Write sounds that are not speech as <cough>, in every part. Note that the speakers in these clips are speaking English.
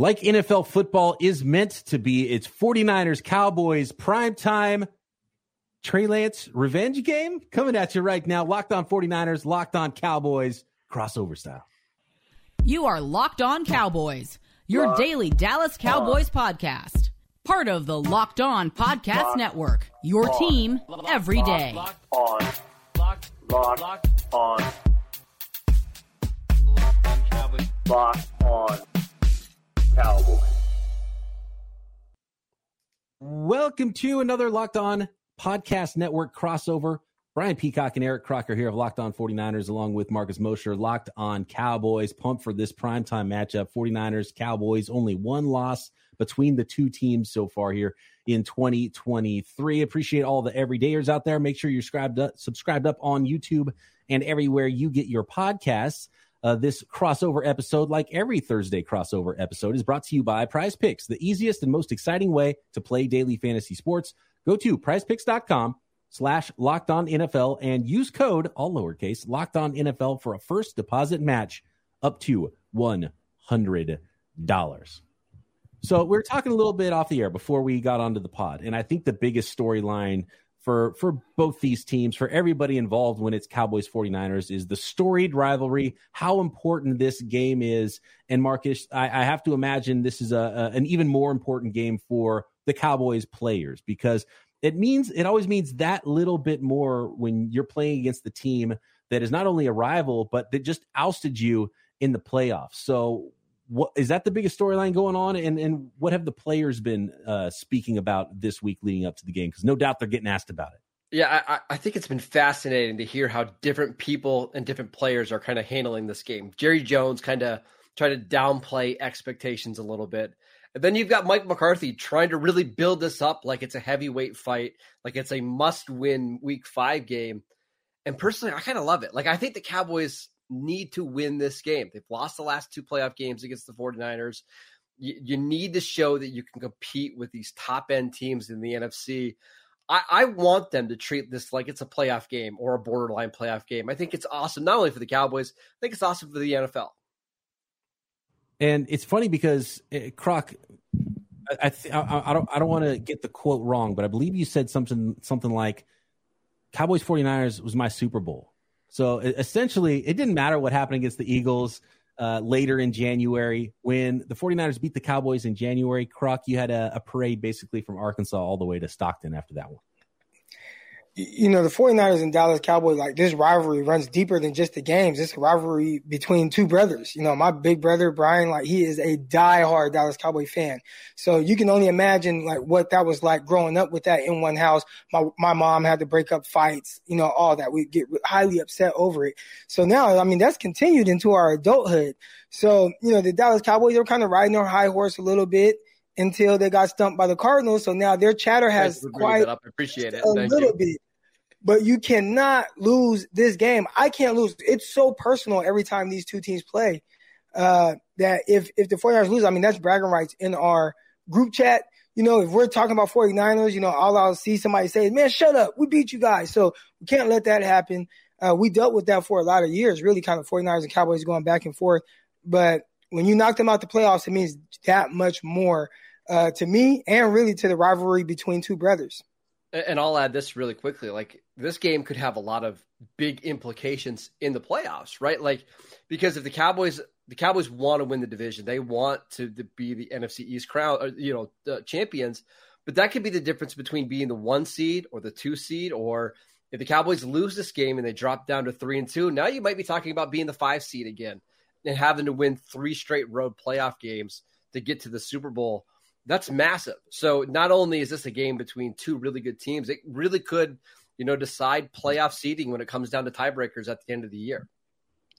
Like NFL football is meant to be, it's 49ers Cowboys prime time Trey Lance revenge game coming at you right now. Locked on 49ers, locked on Cowboys, crossover style. You are Locked On Cowboys, your daily Dallas Cowboys podcast. Part of the Locked On Podcast Network, your team every day. on. Locked, locked on. Locked on Cowboys. Welcome to another Locked On Podcast Network crossover. Brian Peacock and Eric Crocker here of Locked On 49ers, along with Marcus Mosher, Locked On Cowboys. Pumped for this primetime matchup. 49ers, Cowboys, only one loss between the two teams so far here in 2023. Appreciate all the everydayers out there. Make sure you're subscribed up, subscribed up on YouTube and everywhere you get your podcasts. Uh, this crossover episode, like every Thursday crossover episode, is brought to you by Prize Picks, the easiest and most exciting way to play daily fantasy sports. Go to prizepicks.com slash locked on NFL and use code, all lowercase, locked on NFL for a first deposit match up to $100. So we are talking a little bit off the air before we got onto the pod, and I think the biggest storyline for for both these teams, for everybody involved when it's Cowboys 49ers, is the storied rivalry, how important this game is. And Marcus, I, I have to imagine this is a, a an even more important game for the Cowboys players because it means it always means that little bit more when you're playing against the team that is not only a rival, but that just ousted you in the playoffs. So what is that the biggest storyline going on? And and what have the players been uh, speaking about this week leading up to the game? Because no doubt they're getting asked about it. Yeah I, I think it's been fascinating to hear how different people and different players are kind of handling this game. Jerry jones kind of trying to downplay expectations a little bit. And then you've got mike mccarthy trying to really build this up like it's a heavyweight fight like it's a must win week five game. And personally i kind of love it. Like i think the cowboys need to win this game. They've lost the last two playoff games against the 49ers. You, you need to show that you can compete with these top end teams in the NFC. I, I, want them to treat this like it's a playoff game or a borderline playoff game. I think it's awesome, not only for the Cowboys, I think it's awesome for the NFL. And it's funny because uh, Croc, I, I, I don't I don't want to get the quote wrong, but I believe you said something something like Cowboys 49ers was my Super Bowl. So essentially, it didn't matter what happened against the Eagles uh, later in January. When the 49ers beat the Cowboys in January, Croc, you had a, a parade basically from Arkansas all the way to Stockton after that one you know, the 49ers and Dallas Cowboys, like this rivalry runs deeper than just the games. It's a rivalry between two brothers. You know, my big brother, Brian, like he is a diehard Dallas Cowboy fan. So you can only imagine like what that was like growing up with that in one house. My, my mom had to break up fights, you know, all that. We get highly upset over it. So now, I mean, that's continued into our adulthood. So, you know, the Dallas Cowboys are kind of riding their high horse a little bit until they got stumped by the Cardinals. So now their chatter has quite appreciate it. a Thank little you. bit but you cannot lose this game. I can't lose. It's so personal every time these two teams play uh, that if if the 49ers lose, I mean, that's bragging rights in our group chat. You know, if we're talking about 49ers, you know, all I'll see somebody say, man, shut up. We beat you guys. So we can't let that happen. Uh, we dealt with that for a lot of years, really kind of 49ers and Cowboys going back and forth. But when you knock them out the playoffs, it means that much more uh, to me and really to the rivalry between two brothers. And I'll add this really quickly. Like this game could have a lot of big implications in the playoffs, right? Like because if the Cowboys the Cowboys want to win the division, they want to, be the NFC East crown, you know, champions. But that could be the difference between being the one seed or the two seed, or if the Cowboys lose this game and they drop down to three and two, now you might be talking about being the five seed again and having to win three straight road playoff games to get to the Super Bowl that's massive. So not only is this a game between two really good teams, it really could, you know, decide playoff seeding when it comes down to tiebreakers at the end of the year.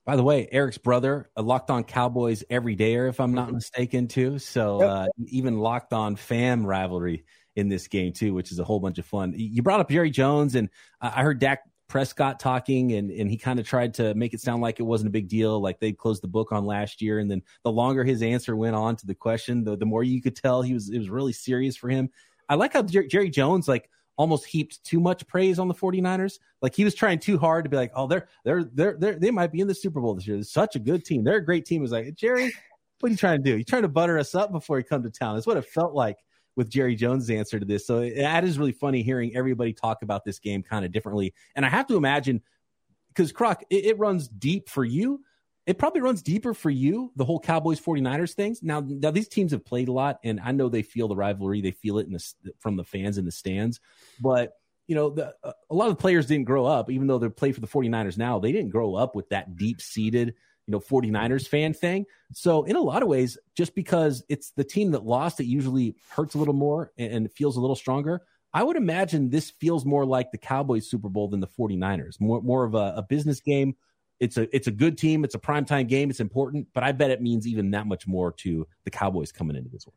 By the way, Eric's brother, a locked on Cowboys every dayer, if I'm not mm-hmm. mistaken, too. So uh, even locked on fam rivalry in this game too, which is a whole bunch of fun. You brought up Jerry Jones, and I heard Dak Prescott talking, and and he kind of tried to make it sound like it wasn't a big deal, like they closed the book on last year. And then the longer his answer went on to the question, the, the more you could tell he was it was really serious for him. I like how Jer- Jerry Jones like almost heaped too much praise on the 49ers. Like he was trying too hard to be like, oh, they're they're they're, they're they might be in the Super Bowl this year. They're such a good team. They're a great team. It was like Jerry, what are you trying to do? You trying to butter us up before you come to town? That's what it felt like with Jerry Jones' answer to this. So that is really funny hearing everybody talk about this game kind of differently. And I have to imagine because Croc, it, it, runs deep for you. It probably runs deeper for you, the whole Cowboys 49ers things. Now, now these teams have played a lot, and I know they feel the rivalry. They feel it in the, from the fans in the stands. But, you know, the, a lot of the players didn't grow up, even though they play for the 49ers now, they didn't grow up with that deep seated – you know 49ers fan thing. So in a lot of ways, just because it's the team that lost, it usually hurts a little more and, feels a little stronger. I would imagine this feels more like the Cowboys Super Bowl than the 49ers. More more of a, a business game. It's a it's a good team. It's a primetime game. It's important, but I bet it means even that much more to the Cowboys coming into this one.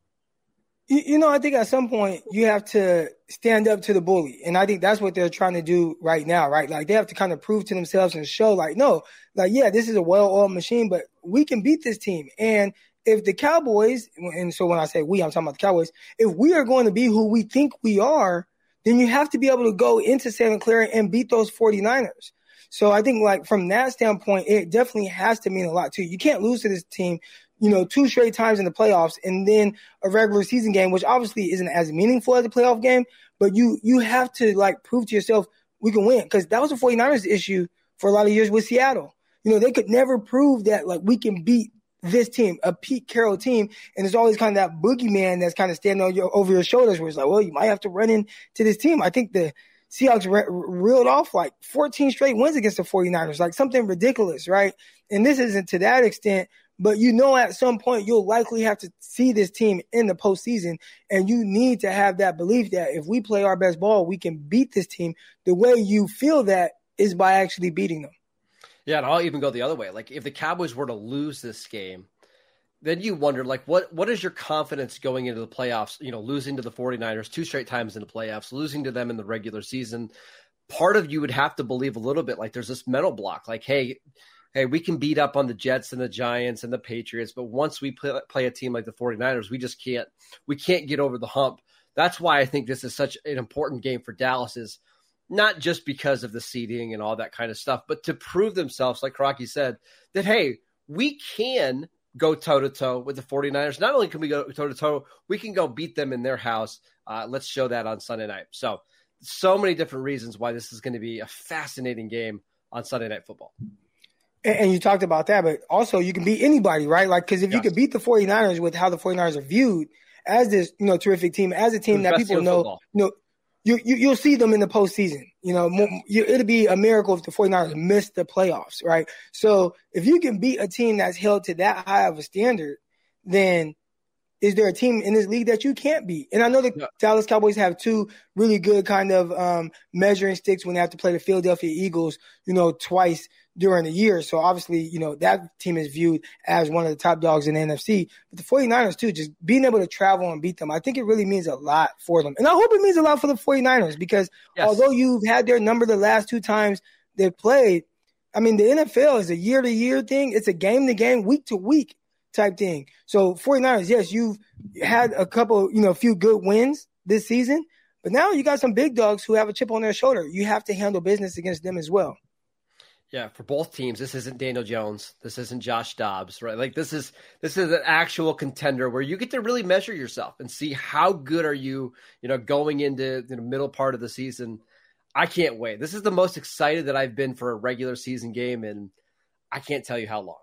You, you know, I think at some point you have to stand up to the bully. And I think that's what they're trying to do right now, right? Like they have to kind of prove to themselves and show, like, no, like, yeah, this is a well oiled machine, but we can beat this team. And if the Cowboys, and so when I say we, I'm talking about the Cowboys, if we are going to be who we think we are, then you have to be able to go into Santa Clara and beat those 49ers. So I think like from that standpoint, it definitely has to mean a lot too. You can't lose to this team you know, two straight times in the playoffs and then a regular season game, which obviously isn't as meaningful as a playoff game, but you you have to like prove to yourself we can win. Because that was the 49ers issue for a lot of years with Seattle. You know, they could never prove that like we can beat this team, a Pete Carroll team, and there's always kind of that boogeyman that's kind of standing on your, over your shoulders where it's like, well, you might have to run into this team. I think the Seahawks re- reeled off like 14 straight wins against the 49ers, like something ridiculous, right? And this isn't to that extent, but you know, at some point, you'll likely have to see this team in the postseason. And you need to have that belief that if we play our best ball, we can beat this team. The way you feel that is by actually beating them. Yeah, and I'll even go the other way. Like, if the Cowboys were to lose this game, then you wonder, like, what what is your confidence going into the playoffs? You know, losing to the 49ers two straight times in the playoffs, losing to them in the regular season. Part of you would have to believe a little bit like there's this mental block, like, hey, hey, we can beat up on the Jets and the Giants and the Patriots, but once we play, play a team like the 49ers, we just can't we can't get over the hump. That's why I think this is such an important game for Dallas is not just because of the seeding and all that kind of stuff, but to prove themselves, like Crocky said, that hey, we can go toe to toe with the 49ers. Not only can we go toe to toe, we can go beat them in their house. Uh, let's show that on Sunday night. So, so many different reasons why this is going to be a fascinating game on Sunday Night Football. And, you talked about that, but also you can beat anybody, right? Like, because if yes. you could beat the 49ers with how the 49ers are viewed as this, you know, terrific team, as a team that people know, football. you know, you, you you'll see them in the postseason. You know, you, it'll be a miracle if the 49ers miss the playoffs, right? So if you can beat a team that's held to that high of a standard, then is there a team in this league that you can't beat? And I know the yeah. Dallas Cowboys have two really good kind of um, measuring sticks when they have to play the Philadelphia Eagles, you know, twice during the year. So obviously, you know, that team is viewed as one of the top dogs in the NFC. But the 49ers, too, just being able to travel and beat them, I think it really means a lot for them. And I hope it means a lot for the 49ers because yes. although you've had their number the last two times they've played, I mean, the NFL is a year to year thing. It's a game to game, week to week type thing. So 49ers, yes, you've had a couple, you know, a few good wins this season, but now you got some big dogs who have a chip on their shoulder. You have to handle business against them as well. Yeah, for both teams, this isn't Daniel Jones. This isn't Josh Dobbs, right? Like this is this is an actual contender where you get to really measure yourself and see how good are you, you know, going into the middle part of the season. I can't wait. This is the most excited that I've been for a regular season game and I can't tell you how long.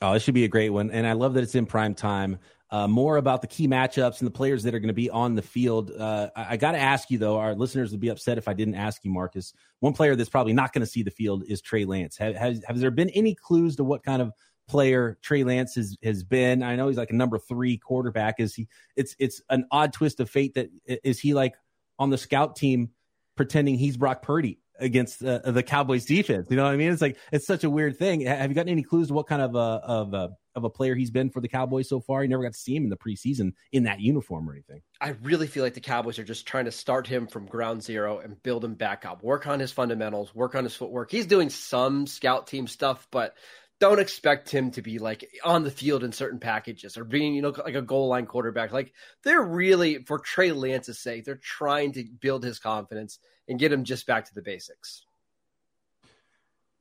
Oh, this should be a great one. And I love that it's in prime time uh, more about the key matchups and the players that are going to be on the field. Uh, I, I got to ask you, though, our listeners would be upset if I didn't ask you, Marcus. One player that's probably not going to see the field is Trey Lance. Have, has, has there been any clues to what kind of player Trey Lance has, has been? I know he's like a number three quarterback. Is he? It's it's an odd twist of fate that is he like on the scout team pretending he's Brock Purdy against uh, the Cowboys defense. You know what I mean? It's like it's such a weird thing. Have you gotten any clues to what kind of a of a of a player he's been for the Cowboys so far? You never got to see him in the preseason in that uniform or anything. I really feel like the Cowboys are just trying to start him from ground zero and build him back up. Work on his fundamentals, work on his footwork. He's doing some scout team stuff, but don't expect him to be like on the field in certain packages or being, you know, like a goal line quarterback. Like they're really, for Trey Lance's sake, they're trying to build his confidence and get him just back to the basics.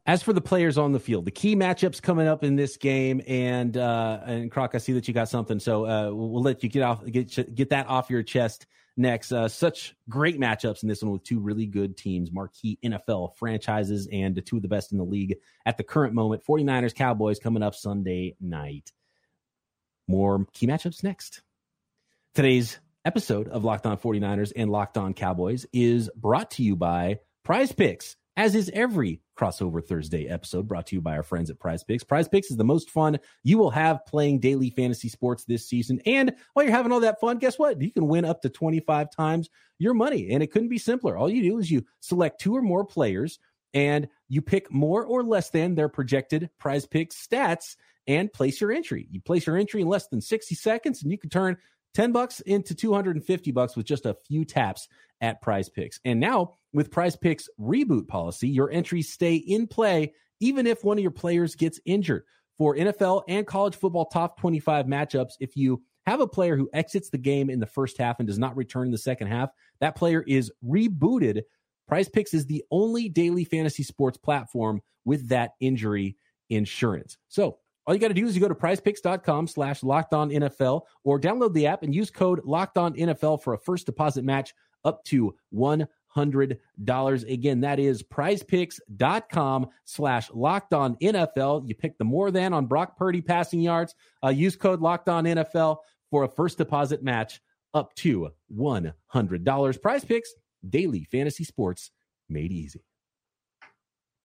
As for the players on the field, the key matchups coming up in this game, and uh, and Croc, I see that you got something, so uh, we'll let you get off get get that off your chest next. Uh, such great matchups in this one with two really good teams, marquee NFL franchises, and two of the best in the league at the current moment. 49ers Cowboys coming up Sunday night. More key matchups next. Today's episode of Locked On 49ers and Locked On Cowboys is brought to you by Prize Picks as is every crossover Thursday episode brought to you by our friends at Prize Picks. Prize Picks is the most fun you will have playing daily fantasy sports this season. And while you're having all that fun, guess what? You can win up to 25 times your money. And it couldn't be simpler. All you do is you select two or more players and you pick more or less than their projected Prize Picks stats and place your entry. You place your entry in less than 60 seconds and you can turn 10 bucks into 250 bucks with just a few taps at Prize Picks. And now with Prize Picks reboot policy, your entries stay in play even if one of your players gets injured. For NFL and college football top 25 matchups, if you have a player who exits the game in the first half and does not return in the second half, that player is rebooted. Prize Picks is the only daily fantasy sports platform with that injury insurance. So all you got to do is you go to prizepicks.com slash locked on NFL or download the app and use code locked on NFL for a first deposit match up to $100. Again, that is prizepicks.com slash locked on NFL. You pick the more than on Brock Purdy passing yards. Uh, use code locked on NFL for a first deposit match up to $100. Prize Picks, daily fantasy sports made easy.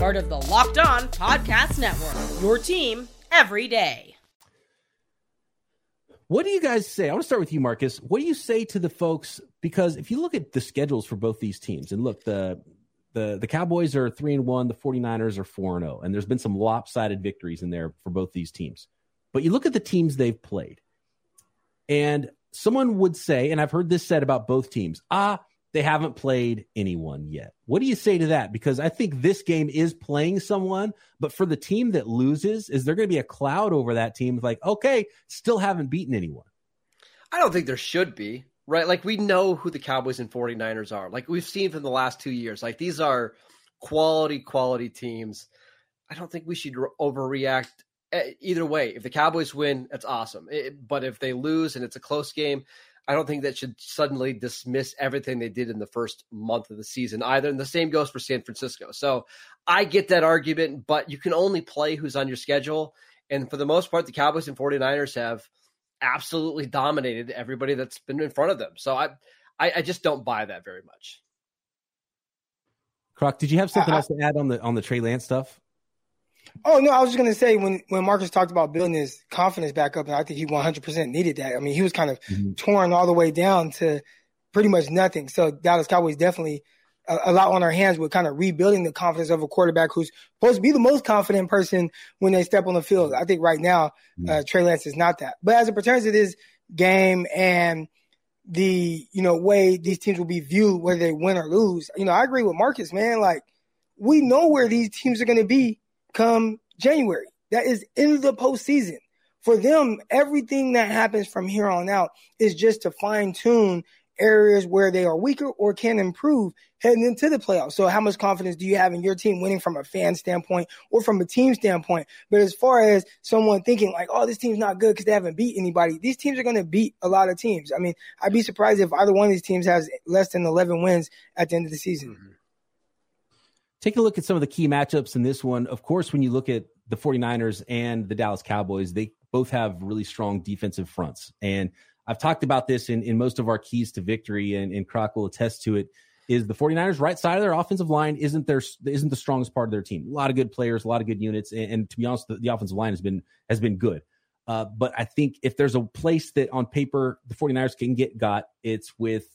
part of the Locked On Podcast Network. Your team every day. What do you guys say? I want to start with you, Marcus. What do you say to the folks? Because if you look at the schedules for both these teams, and look, the the the Cowboys are three and one, the 49ers are four and zero, and there's been some lopsided victories in there for both these teams. But you look at the teams they've played, and someone would say, and I've heard this said about both teams, ah, they haven't played anyone yet. What do you say to that? Because I think this game is playing someone, but for the team that loses, is there going to be a cloud over that team? Like, okay, still haven't beaten anyone. I don't think there should be, right? Like, we know who the Cowboys and 49ers are. Like, we've seen from the last two years. Like, these are quality, quality teams. I don't think we should overreact eh, either way. If the Cowboys win, that's awesome. It, but if they lose and it's a close game, I don't think that should suddenly dismiss everything they did in the first month of the season either. And the same goes for San Francisco. So I get that argument, but you can only play who's on your schedule. And for the most part, the Cowboys and 49ers have absolutely dominated everybody that's been in front of them. So I, I, I just don't buy that very much. Croc, did you have something else to add on the on the Trey Lance stuff? Oh no, I was just gonna say when when Marcus talked about building his confidence back up, and I think he 100 percent needed that. I mean, he was kind of mm-hmm. torn all the way down to pretty much nothing. So Dallas Cowboys definitely a, a, lot on our hands with kind of rebuilding the confidence of a quarterback who's supposed to be the most confident person when they step on the field. I think right now mm-hmm. uh, Trey Lance is not that. But as it pertains to this game and the you know way these teams will be viewed whether they win or lose, you know, I agree with Marcus, man. Like we know where these teams are going to be come January. That is in the postseason. For them, everything that happens from here on out is just to fine tune areas where they are weaker or can improve heading into the playoffs. So how much confidence do you have in your team winning from a fan standpoint or from a team standpoint? But as far as someone thinking like, oh, this team's not good because they haven't beat anybody, these teams are going to beat a lot of teams. I mean, I'd be surprised if either one of these teams has less than 11 wins at the end of the season. Mm-hmm. Take a look at some of the key matchups in this one. Of course, when you look at the 49ers and the Dallas Cowboys, they both have really strong defensive fronts. And I've talked about this in, in most of our keys to victory, and, and Croc will attest to it. Is the 49ers right side of their offensive line isn't their isn't the strongest part of their team. A lot of good players, a lot of good units, and, and to be honest, the, the, offensive line has been has been good. Uh, but I think if there's a place that on paper the 49ers can get got, it's with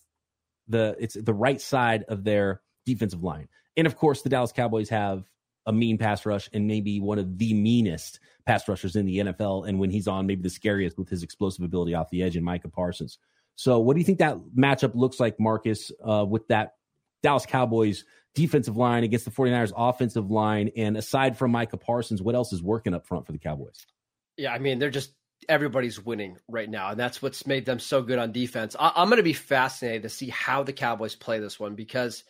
the it's the right side of their defensive line. And of course, the Dallas Cowboys have a mean pass rush and maybe one of the meanest pass rushers in the NFL. And when he's on, maybe the scariest with his explosive ability off the edge and Micah Parsons. So, what do you think that matchup looks like, Marcus, uh, with that Dallas Cowboys defensive line against the 49ers offensive line? And aside from Micah Parsons, what else is working up front for the Cowboys? Yeah, I mean, they're just everybody's winning right now, and that's what's made them so good on defense. I- am going to be fascinated to see how the Cowboys play this one because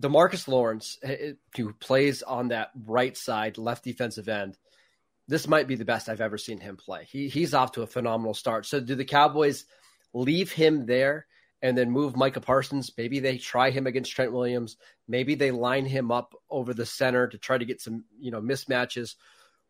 Demarcus Lawrence, eh, eh, who plays on that right side, left defensive end, this might be the best I've ever seen him play. He he's off to a phenomenal start. So do the Cowboys leave him there and then move Micah Parsons? Maybe they try him against Trent Williams. Maybe they line him up over the center to try to get some, you know, mismatches.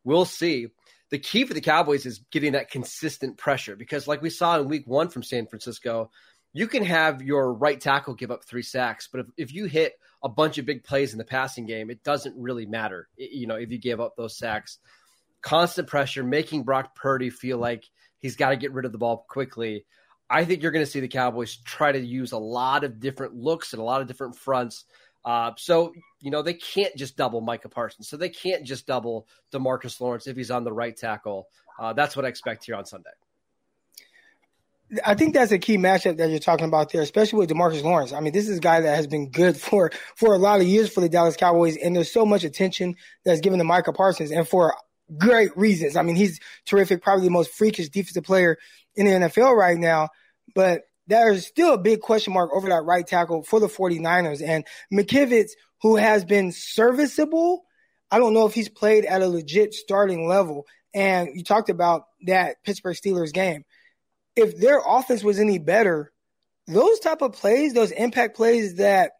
We'll see. The key for the Cowboys is getting that consistent pressure because like we saw in week 1 from San Francisco, you can have your right tackle give up three sacks, but if, if you hit a bunch of big plays in the passing game, it doesn't really matter. You know, if you give up those sacks, constant pressure, making Brock Purdy feel like he's got to get rid of the ball quickly. I think you're going to see the Cowboys try to use a lot of different looks and a lot of different fronts. Uh, so, you know, they can't just double Micah Parsons. So they can't just double Demarcus Lawrence if he's on the right tackle. Uh, that's what I expect here on Sunday. I think that's a key matchup that you're talking about there, especially with Demarcus Lawrence. I mean, this is a guy that has been good <laughs> for for a lot of years for the Dallas Cowboys, and there's so much attention that's given to Micah Parsons, and for great reasons. I mean, he's terrific, probably the most freakish defensive player in the NFL right now, but there's still a big question mark over that right tackle for the 49ers. And McKivitz, who has been serviceable, I don't know if he's played at a legit starting level. And you talked about that Pittsburgh Steelers game if their offense was any better, those type of plays, those impact plays that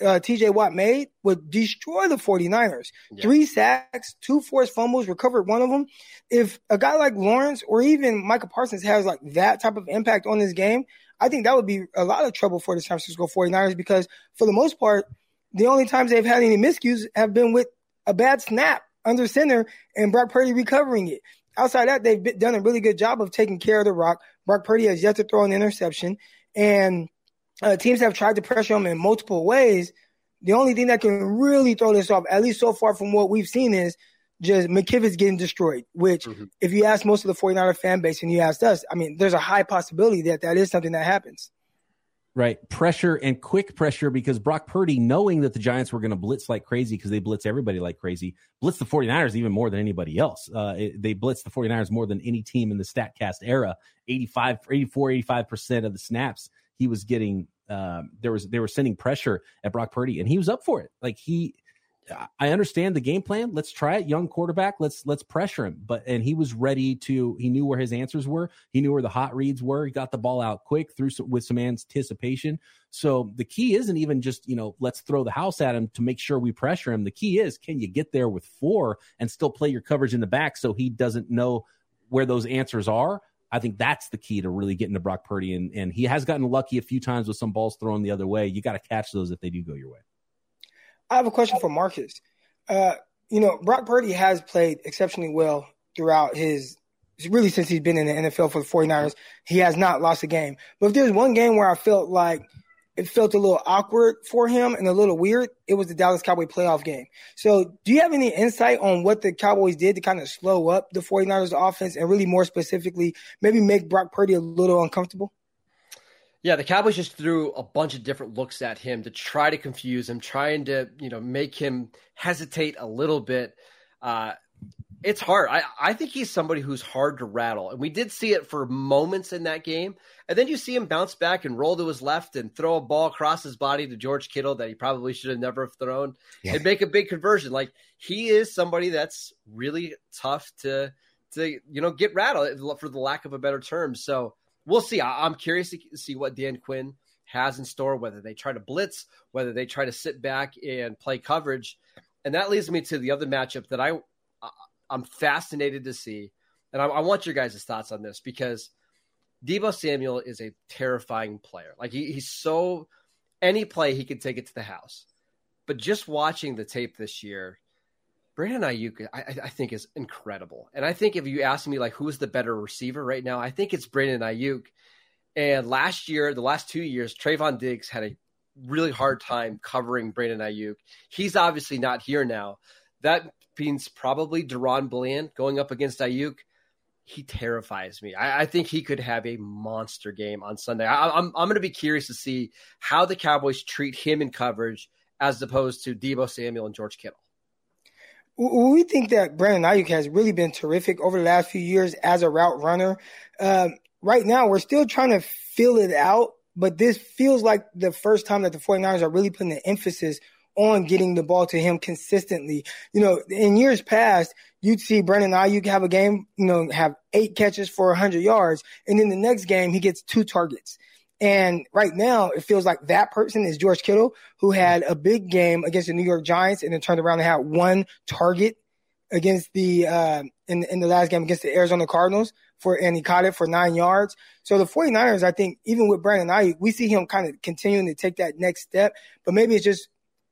uh, TJ Watt made would destroy the 49ers. Yeah. Three sacks, two forced fumbles, recovered one of them. If a guy like Lawrence or even Michael Parsons has like that type of impact on this game, I think that would be a lot of trouble for the San Francisco 49ers because for the most part, the only times they've had any miscues have been with a bad snap under center and Brock Purdy recovering it outside that, they've done a really good job of taking care of the rock. Brock Purdy has yet to throw an interception, and uh, teams have tried to pressure him in multiple ways. The only thing that can really throw this off, at least so far from what we've seen, is just McKivitz getting destroyed. Which, mm-hmm. if you ask most of the 49er fan base and you asked us, I mean, there's a high possibility that that is something that happens right? Pressure and quick pressure because Brock Purdy, knowing that the Giants were going to blitz like crazy because they blitz everybody like crazy, blitz the 49ers even more than anybody else. Uh, it, they blitz the 49ers more than any team in the StatCast era. 85, 84, 85% of the snaps he was getting, um, there was, they were sending pressure at Brock Purdy and he was up for it. Like he, I understand the game plan. Let's try it. Young quarterback. Let's let's pressure him. But and he was ready to. He knew where his answers were. He knew where the hot reads were. He got the ball out quick through some, with some anticipation. So the key isn't even just you know let's throw the house at him to make sure we pressure him. The key is can you get there with four and still play your coverage in the back so he doesn't know where those answers are. I think that's the key to really getting to Brock Purdy. And and he has gotten lucky a few times with some balls thrown the other way. You got to catch those if they do go your way. I have a question for Marcus. Uh, you know, Brock Purdy has played exceptionally well throughout his really since he's been in the NFL for the 49ers. He has not lost a game. But if there's one game where I felt like it felt a little awkward for him and a little weird, it was the Dallas Cowboy playoff game. So, do you have any insight on what the Cowboys did to kind of slow up the 49ers offense and really more specifically maybe make Brock Purdy a little uncomfortable? Yeah, the Cowboys just threw a bunch of different looks at him to try to confuse him, trying to you know make him hesitate a little bit. Uh, it's hard. I, I think he's somebody who's hard to rattle, and we did see it for moments in that game. And then you see him bounce back and roll to his left and throw a ball across his body to George Kittle that he probably should have never have thrown yeah. and make a big conversion. Like he is somebody that's really tough to to you know get rattled for the lack of a better term. So we'll see. I, am curious to see what Dan Quinn has in store, whether they try to blitz, whether they try to sit back and play coverage. And that leads me to the other matchup that I I'm fascinated to see, and I, I want your guys' thoughts on this because Deebo Samuel is a terrifying player. Like he, he's so any play he can take it to the house. But just watching the tape this year, Brandon Aiyuk, I, I, think is incredible. And I think if you ask me like who's the better receiver right now, I think it's Brandon Aiyuk. And last year, the last two years, Trevon Diggs had a really hard time covering Brandon Aiyuk. He's obviously not here now. That means probably DaRon Bland going up against Aiyuk. He terrifies me. I, I think he could have a monster game on Sunday. I, I'm I'm going to be curious to see how the Cowboys treat him in coverage as opposed to Deebo Samuel and George Kittle we think that Brandon Aiyuk has really been terrific over the last few years as a route runner. Um, right now, we're still trying to fill it out, but this feels like the first time that the 49ers are really putting the emphasis on getting the ball to him consistently. You know, in years past, you'd see Brandon Aiyuk have a game, you know, have eight catches for 100 yards, and then the next game he gets two targets. And right now, it feels like that person is George Kittle, who had a big game against the New York Giants and then turned around and had one target against the uh, in in the last game against the Arizona Cardinals for and he caught it for nine yards. So the 49ers, I think, even with Brandon Aiyuk, we see him kind of continuing to take that next step, but maybe it's just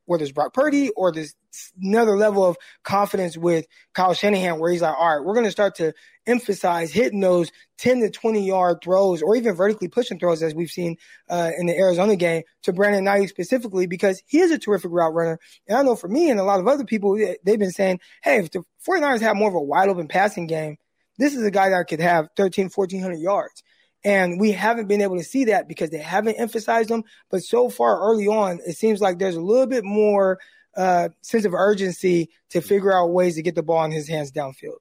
whether it's Brock Purdy or this another level of confidence with Kyle Shanahan, where he's like, all right, we're going to start to emphasize hitting those 10 to 20 yard throws or even vertically pushing throws, as we've seen uh, in the Arizona game to Brandon Aiyuk specifically, because he is a terrific route runner. And I know for me and a lot of other people, they've been saying, hey, if the 49ers have more of a wide open passing game, this is a guy that could have 13, 1400 yards. And we haven't been able to see that because they haven't emphasized them. But so far early on, it seems like there's a little bit more uh, sense of urgency to figure out ways to get the ball in his hands downfield.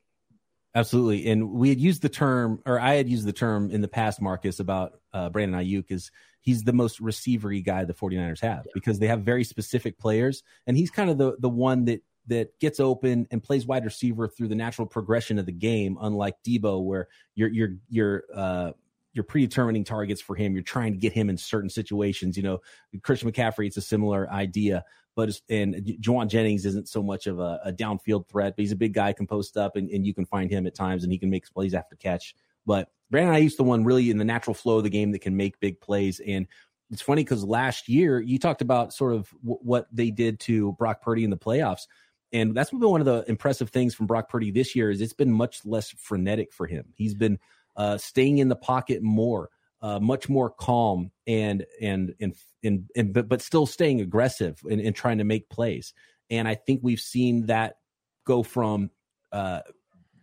Absolutely. And we had used the term, or I had used the term in the past, Marcus, about uh, Brandon Aiyuk is he's the most receivery guy the 49ers have because they have very specific players. And he's kind of the, the one that that gets open and plays wide receiver through the natural progression of the game, unlike Deebo, where you're you're you're uh, you're predetermining targets for him. You're trying to get him in certain situations. You know, Christian McCaffrey, it's a similar idea, but and Jauan Jennings isn't so much of a, a, downfield threat, but he's a big guy, can post up, and, and you can find him at times, and he can make plays after catch. But Brandon Aiyuk's the one really in the natural flow of the game that can make big plays. And it's funny because last year you talked about sort of w- what they did to Brock Purdy in the playoffs. And that's been one of the impressive things from Brock Purdy this year is it's been much less frenetic for him. He's been uh, staying in the pocket more, uh, much more calm and and and and, and but, but still staying aggressive and, and trying to make plays. And I think we've seen that go from uh,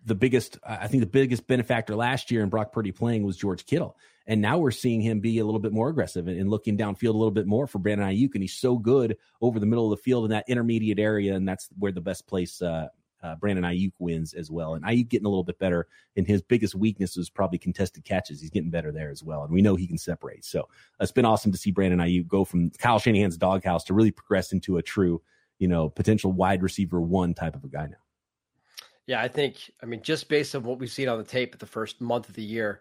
the biggest, I think the biggest benefactor last year in Brock Purdy playing was George Kittle. And now we're seeing him be a little bit more aggressive and, and, looking downfield a little bit more for Brandon Aiyuk. And he's so good over the middle of the field in that intermediate area. And that's where the best place uh, uh, Brandon Aiyuk wins as well. And Aiyuk getting a little bit better. And his biggest weakness was probably contested catches. He's getting better there as well. And we know he can separate. So it's been awesome to see Brandon Aiyuk go from Kyle Shanahan's doghouse to really progress into a true, you know, potential wide receiver one type of a guy now. Yeah, I think, I mean, just based on what we've seen on the tape at the first month of the year,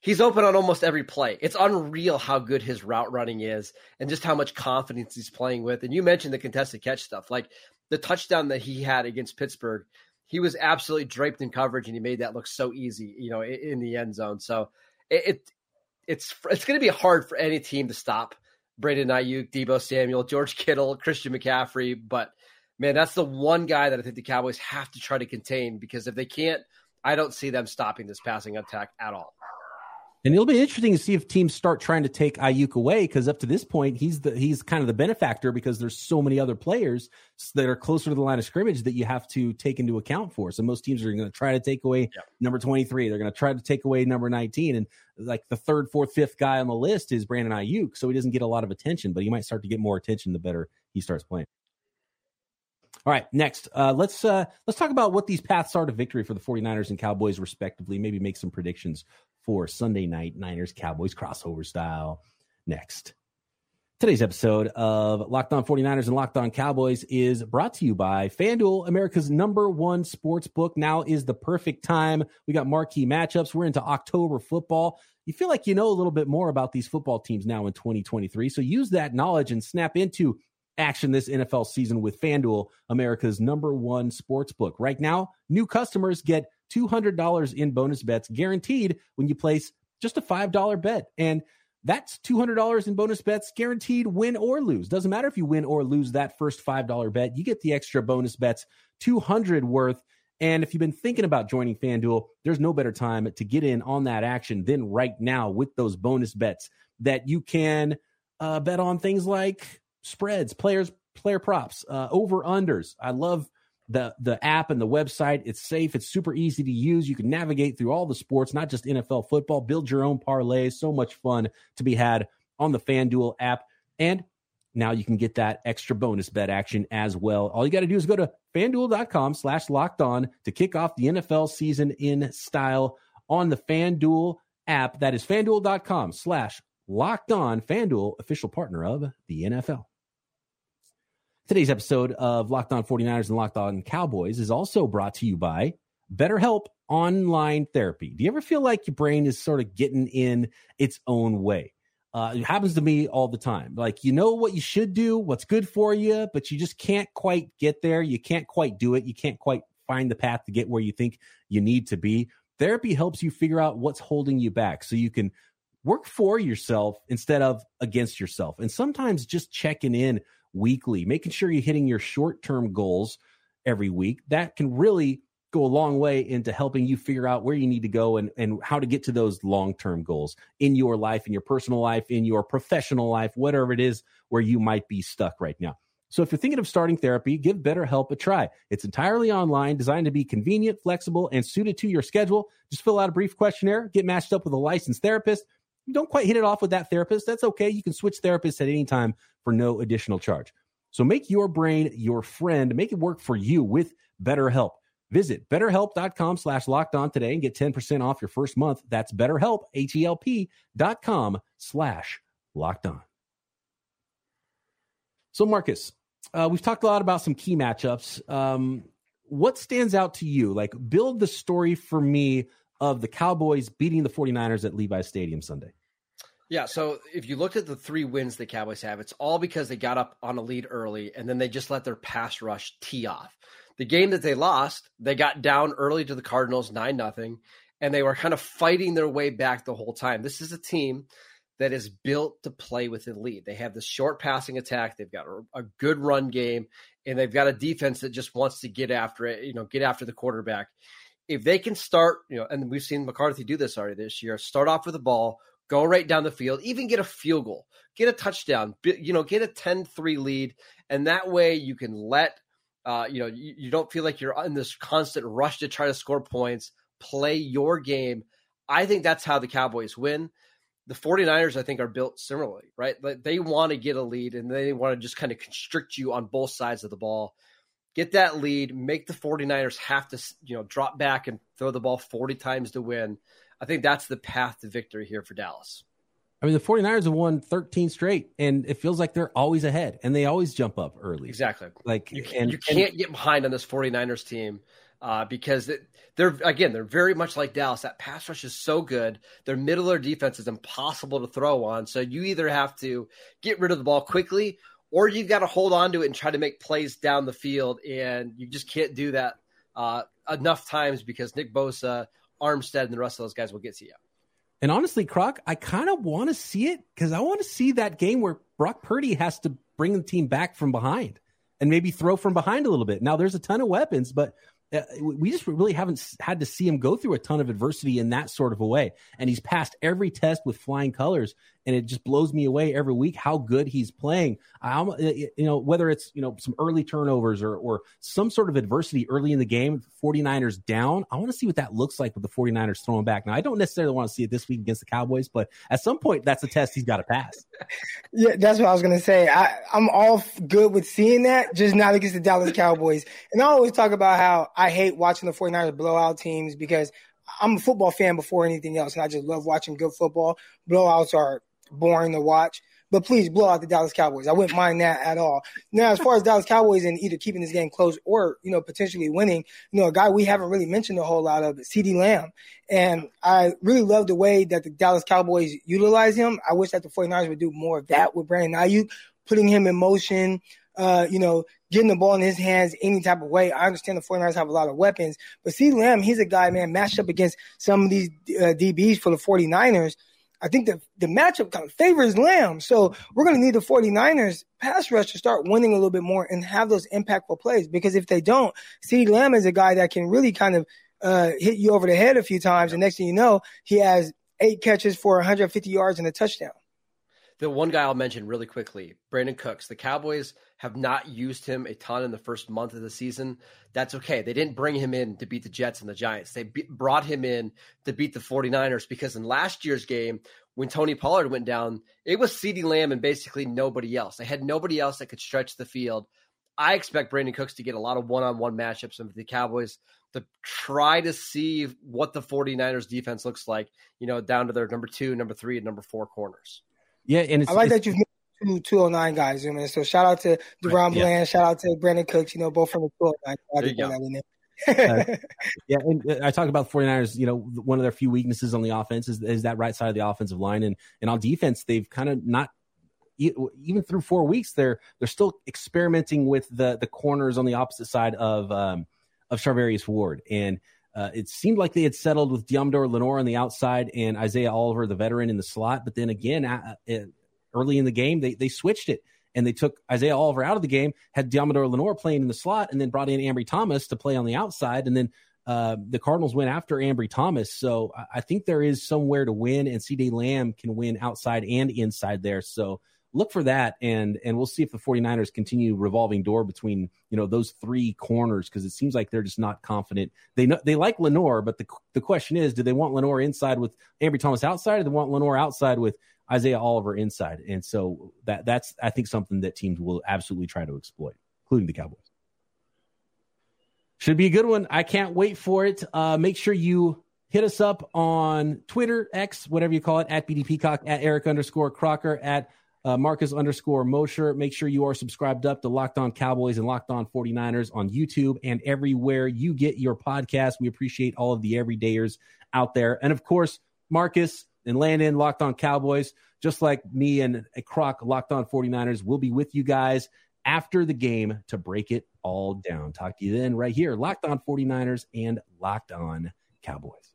he's open on almost every play. It's unreal how good his route running is and just how much confidence he's playing with. And you mentioned the contested catch stuff. Like the touchdown that he had against Pittsburgh, he was absolutely draped in coverage and he made that look so easy, you know, in, the end zone. So it, it it's it's going to be hard for any team to stop Brandon Aiyuk, Deebo Samuel, George Kittle, Christian McCaffrey, but man, that's the one guy that I think the Cowboys have to try to contain because if they can't, I don't see them stopping this passing attack at all. And it'll be interesting to see if teams start trying to take Aiyuk away because up to this point he's the he's kind of the benefactor because there's so many other players that are closer to the line of scrimmage that you have to take into account for. So most teams are going to try to take away number 23. They're going to try to take away number 19 and like the third, fourth, fifth guy on the list is Brandon Aiyuk, so he doesn't get a lot of attention, but he might start to get more attention the better he starts playing. All right, next, uh, let's uh, let's talk about what these paths are to victory for the 49ers and Cowboys respectively. Maybe make some predictions for Sunday night Niners Cowboys crossover style. Next. Today's episode of Locked On 49ers and Locked On Cowboys is brought to you by FanDuel, America's number one sports book. Now is the perfect time. We got marquee matchups. We're into October football. You feel like you know a little bit more about these football teams now in 2023. So use that knowledge and snap into action this NFL season with FanDuel, America's number one sports book. Right now, new customers get $200 in bonus bets guaranteed when you place just a $5 bet. And that's $200 in bonus bets guaranteed win or lose. Doesn't matter if you win or lose that first $5 bet. You get the extra bonus bets, 200 worth. And if you've been thinking about joining FanDuel, there's no better time to get in on that action than right now with those bonus bets that you can uh, bet on things like spreads, players, player props, uh, over unders. I love the the app and the website. It's safe. It's super easy to use. You can navigate through all the sports, not just NFL football. Build your own parlays. So much fun to be had on the FanDuel app. And now you can get that extra bonus bet action as well. All you got to do is go to fanduel.com slash locked on to kick off the NFL season in style on the FanDuel app. That is fanduel.com slash locked on. FanDuel, official partner of the NFL. Today's episode of Locked On 49ers and Locked On Cowboys is also brought to you by BetterHelp Online Therapy. Do you ever feel like your brain is sort of getting in its own way? Uh, it happens to me all the time. Like, you know what you should do, what's good for you, but you just can't quite get there. You can't quite do it. You can't quite find the path to get where you think you need to be. Therapy helps you figure out what's holding you back so you can work for yourself instead of against yourself. And sometimes just checking in weekly, making sure you're hitting your short term goals every week. That can really go a long way into helping you figure out where you need to go and, and how to get to those long term goals in your life, in your personal life, in your professional life, whatever it is where you might be stuck right now. So if you're thinking of starting therapy, give BetterHelp a try. It's entirely online, designed to be convenient, flexible, and suited to your schedule. Just fill out a brief questionnaire, get matched up with a licensed therapist, you don't quite hit it off with that therapist, that's okay. You can switch therapists at any time for no additional charge. So make your brain your friend. Make it work for you with BetterHelp. Visit betterhelp.com slash locked on today and get 10% off your first month. That's betterhelp, H-E-L-P dot com slash locked on. So Marcus, uh, we've talked a lot about some key matchups. Um, what stands out to you? Like build the story for me of the Cowboys beating the 49ers at Levi Stadium Sunday. Yeah, so if you look at the three wins the Cowboys have, it's all because they got up on a lead early and then they just let their pass rush tee off. The game that they lost, they got down early to the Cardinals 9 nothing, and they were kind of fighting their way back the whole time. This is a team that is built to play with the lead. They have this short passing attack, they've got a, a good run game, and they've got a defense that just wants to get after it, you know, get after the quarterback if they can start, you know, and we've seen McCarthy do this already this year, start off with the ball, go right down the field, even get a field goal, get a touchdown, you know, get a 10 3 lead. And that way you can let, uh, you know, you, you don't feel like you're in this constant rush to try to score points, play your game. I think that's how the Cowboys win. The 49ers, I think, are built similarly, right? Like they want to get a lead and they want to just kind of constrict you on both sides of the ball get that lead, make the 49ers have to, you know, drop back and throw the ball 40 times to win. I think that's the path to victory here for Dallas. I mean, the 49ers have won 13 straight, and it feels like they're always ahead, and they always jump up early. Exactly. Like you, and, you can't and, get behind on this 49ers team uh, because they're again they're very much like Dallas. That pass rush is so good. Their middle of their defense is impossible to throw on. So you either have to get rid of the ball quickly or you've got to hold on to it and try to make plays down the field, and you just can't do that uh, enough times because Nick Bosa, Armstead, and the rest of those guys will get to you. And honestly, Croc, I kind of want to see it because I want to see that game where Brock Purdy has to bring the team back from behind and maybe throw from behind a little bit. Now, there's a ton of weapons, but uh, we just really haven't had to see him go through a ton of adversity in that sort of a way. And he's passed every test with flying colors and it just blows me away every week how good he's playing. I, you know, whether it's you know some early turnovers or or some sort of adversity early in the game, 49ers down. I want to see what that looks like with the 49ers throwing back. Now, I don't necessarily want to see it this week against the Cowboys, but at some point, that's a test he's got to pass. <laughs> yeah, that's what I was gonna say. I, I'm all good with seeing that, just not against the Dallas Cowboys. And I always talk about how I hate watching the 49ers blow out teams because I'm a football fan before anything else, and I just love watching good football. Blowouts are boring to watch. but please blow out the Dallas Cowboys. I wouldn't mind that at all. Now, as far as Dallas Cowboys and either keeping this game close or, you know, potentially winning, you know, a guy we haven't really mentioned a whole lot of, CeeDee Lamb. And I really love the way that the Dallas Cowboys utilize him. I wish that the 49ers would do more of that with Brandon Aiyuk, putting him in motion, uh, you know, getting the ball in his hands any type of way. I understand the 49ers have a lot of weapons, but see Lamb, he's a guy, man, matched up against some of these uh, DBs for the 49ers. I think the, the matchup kind of favors Lamb. So we're going to need the 49ers pass rush to start winning a little bit more and have those impactful plays. Because if they don't, see Lamb is a guy that can really kind of uh, hit you over the head a few times. And next thing you know, he has eight catches for 150 yards and a touchdown. The one guy I'll mention really quickly, Brandin Cooks. The Cowboys have not used him a ton in the first month of the season. That's okay. They didn't bring him in to beat the Jets and the Giants. They be- brought him in to beat the 49ers because in last year's game, when Tony Pollard went down, it was CeeDee Lamb and basically nobody else. They had nobody else that could stretch the field. I expect Brandin Cooks to get a lot of one on one matchups with the Cowboys to try to see what the 49ers defense looks like, you know, down to their number two, number three, and number four corners. Yeah, and I like that you've two 209 guys, you know. So shout out to DaRon yeah. Bland, shout out to Brandin Cooks, you know, both from the 209. There you go. uh, <laughs> yeah, and uh, I talk about the 49ers, you know, one of their few weaknesses on the offense is, is that right side of the offensive line. And, and on defense, they've kind of not even through four weeks, they're they're still experimenting with the the corners on the opposite side of um, of Charvarius Ward, and uh, it seemed like they had settled with Deommodore Lenoir on the outside and Isaiah Oliver, the veteran, in the slot. But then again, uh, early in the game, they they switched it and they took Isaiah Oliver out of the game, had Deommodore Lenoir playing in the slot, and then brought in Ambry Thomas to play on the outside, and then uh, the Cardinals went after Ambry Thomas. So I think there is somewhere to win, and CeeDee Lamb can win outside and inside there. So look for that, and and we'll see if the 49ers continue revolving door between you know those three corners because it seems like they're just not confident. They know they like Lenoir but the the question is, do they want Lenoir inside with Ambry Thomas outside, or do they want Lenoir outside with Isaiah Oliver inside. And so that that's I think something that teams will absolutely try to exploit, including the Cowboys. Should be a good one. I can't wait for it. Uh, make sure you hit us up on Twitter, X, whatever you call it, at BD Peacock, at Eric underscore Crocker, at uh, Marcus underscore Mosher. Make sure you are subscribed up to Locked On Cowboys and Locked On 49ers on YouTube and everywhere you get your podcast. We appreciate all of the everydayers out there. And of course, Marcus, and Landon, Locked On Cowboys, just like me and a Croc, Locked On 49ers, will be with you guys after the game to break it all down. Talk to you then right here, Locked On 49ers and Locked On Cowboys.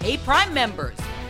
Hey, Prime members,